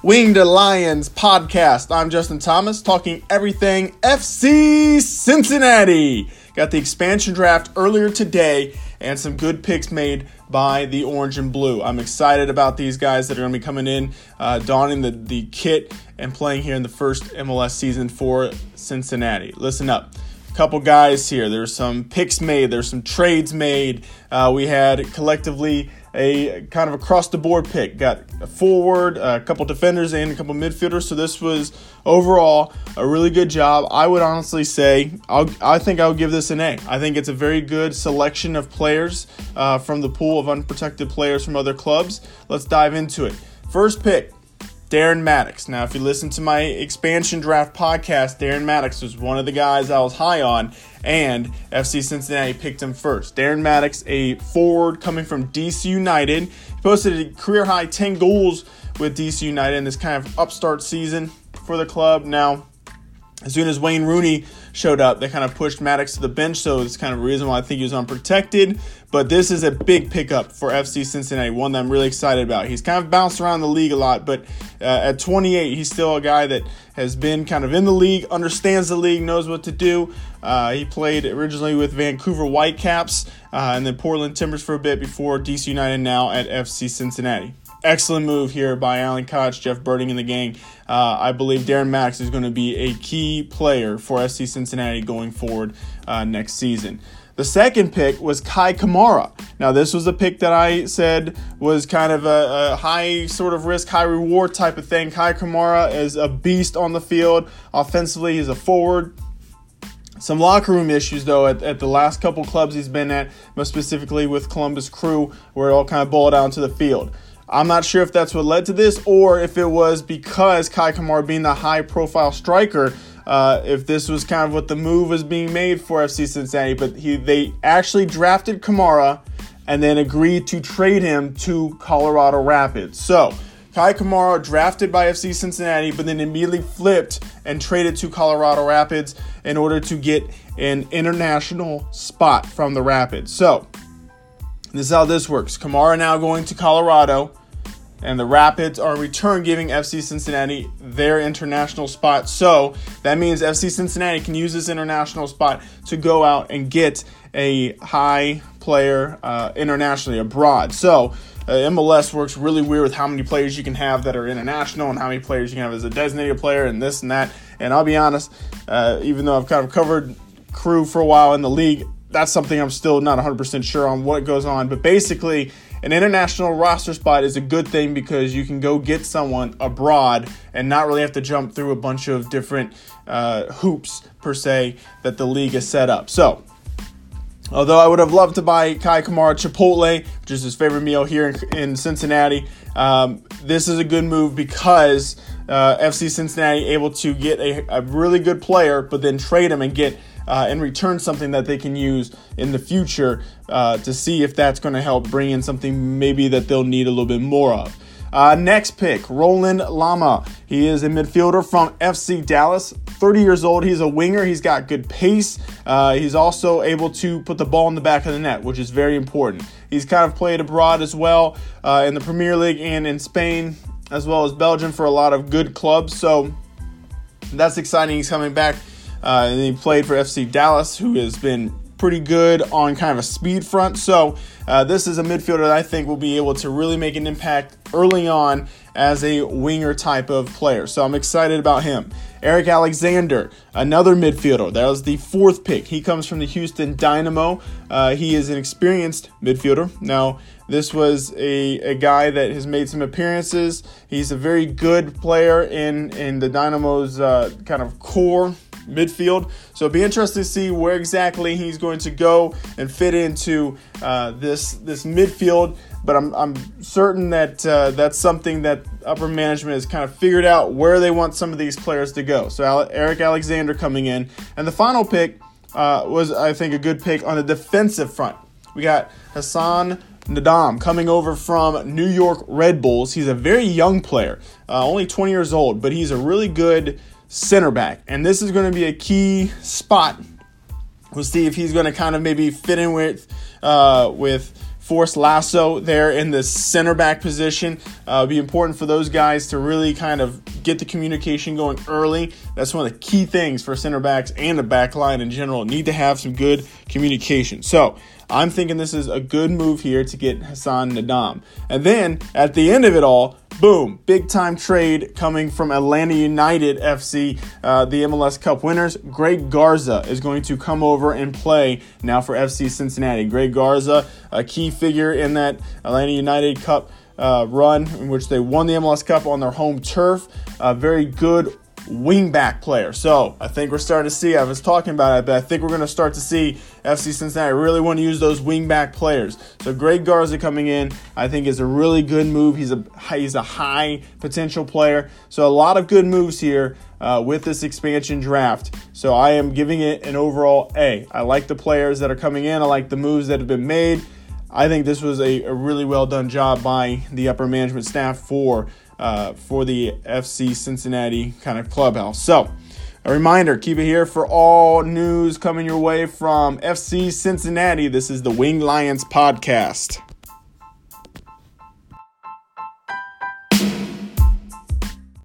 Winged Lions podcast. I'm Justin Thomas, talking everything FC Cincinnati. Got the expansion draft earlier today and some good picks made by the Orange and Blue. I'm excited about these guys that are going to be coming in, uh, donning the, the kit and playing here in the first MLS season for Cincinnati. Listen up couple guys here. There's some picks made. There's some trades made. Uh, we had collectively a kind of across the board pick. Got a forward, a couple defenders, and a couple midfielders. So this was overall a really good job. I would honestly say I'll, I think I would give this an A. I think it's a very good selection of players uh, from the pool of unprotected players from other clubs. Let's dive into it. First pick, Darren Mattocks. Now, if you listen to my expansion draft podcast, Darren Mattocks was one of the guys I was high on, and FC Cincinnati picked him first. Darren Mattocks, a forward coming from DC United, he posted a career high 10 goals with DC United in this kind of upstart season for the club. Now, as soon as Wayne Rooney showed up, they kind of pushed Mattocks to the bench, so it's kind of a reason why I think he was unprotected. But this is a big pickup for FC Cincinnati, one that I'm really excited about. He's kind of bounced around the league a lot, but uh, at 28, he's still a guy that has been kind of in the league, understands the league, knows what to do. Uh, he played originally with Vancouver Whitecaps uh, and then Portland Timbers for a bit before DC United, now at FC Cincinnati excellent move here by Alan Koch, Jeff Berding, and the gang. Uh, I believe Darren Mattocks is going to be a key player for FC Cincinnati going forward uh, next season. The second pick was Kei Kamara. Now, this was a pick that I said was kind of a, a, high sort of risk, high reward type of thing. Kei Kamara is a beast on the field. Offensively, he's a forward. Some locker room issues, though, at, at the last couple clubs he's been at, most specifically with Columbus Crew, where it all kind of boiled down to the field. I'm not sure if that's what led to this or if it was because Kei Kamara being the high profile striker, uh, if this was kind of what the move was being made for FC Cincinnati. But he, they actually drafted Kamara and then agreed to trade him to Colorado Rapids. So, Kei Kamara drafted by FC Cincinnati, but then immediately flipped and traded to Colorado Rapids in order to get an international spot from the Rapids. So, this is how this works. Kamara now going to Colorado and the Rapids are return giving FC Cincinnati their international spot. So that means FC Cincinnati can use this international spot to go out and get a high player uh, internationally abroad. So uh, MLS works really weird with how many players you can have that are international and how many players you can have as a designated player and this and that. And I'll be honest, uh, even though I've kind of covered crew for a while in the league, that's something I'm still not 100% sure on what goes on. But basically, an international roster spot is a good thing because you can go get someone abroad and not really have to jump through a bunch of different uh, hoops per se that the league has set up. So, although I would have loved to buy Kei Kamara Chipotle, which is his favorite meal here in, in Cincinnati, um, this is a good move because uh, FC Cincinnati able to get a, a really good player, but then trade him and get uh, and return something that they can use in the future uh, to see if that's going to help bring in something maybe that they'll need a little bit more of. Uh, next pick, Roland Lamah. He is a midfielder from FC Dallas, 30 years old. He's a winger. He's got good pace. Uh, he's also able to put the ball in the back of the net, which is very important. He's kind of played abroad as well uh, in the Premier League and in Spain, as well as Belgium for a lot of good clubs. So that's exciting. He's coming back uh, and he played for FC Dallas, who has been pretty good on kind of a speed front. So uh, this is a midfielder that I think will be able to really make an impact early on as a winger type of player. So I'm excited about him. Eric Alexander, another midfielder. That was the fourth pick. He comes from the Houston Dynamo. Uh, he is an experienced midfielder. Now, this was a, a guy that has made some appearances. He's a very good player in, in the Dynamo's uh, kind of core midfield. So it'll be interesting to see where exactly he's going to go and fit into uh, this this midfield. But I'm, I'm certain that uh, that's something that upper management has kind of figured out where they want some of these players to go. So Eric Alexander coming in, and the final pick uh, was I think a good pick on the defensive front. We got Hassan Ndam coming over from New York Red Bulls. He's a very young player, uh, only 20 years old, but he's a really good center back. And this is going to be a key spot. We'll see if he's going to kind of maybe fit in with uh, with Forrest Lasso there in the center back position. Uh, be important for those guys to really kind of get the communication going early. That's one of the key things for center backs and the back line in general. Need to have some good communication. So I'm thinking this is a good move here to get Hassan Ndam. And then at the end of it all, boom, big time trade coming from Atlanta United FC, uh, the MLS Cup winners. Greg Garza is going to come over and play now for FC Cincinnati. Greg Garza, a key figure in that Atlanta United Cup. Uh, run in which they won the MLS Cup on their home turf. A very good wingback player. So I think we're starting to see, I was talking about it, but I think we're going to start to see FC Cincinnati really want to use those wingback players. So Greg Garza coming in, I think is a really good move. He's a he's a high potential player. So a lot of good moves here uh, with this expansion draft. So I am giving it an overall A. I like the players that are coming in. I like the moves that have been made. I think this was a, a really well done job by the upper management staff for uh, for the FC Cincinnati kind of clubhouse. So, a reminder keep it here for all news coming your way from FC Cincinnati. This is the Wing Lions podcast.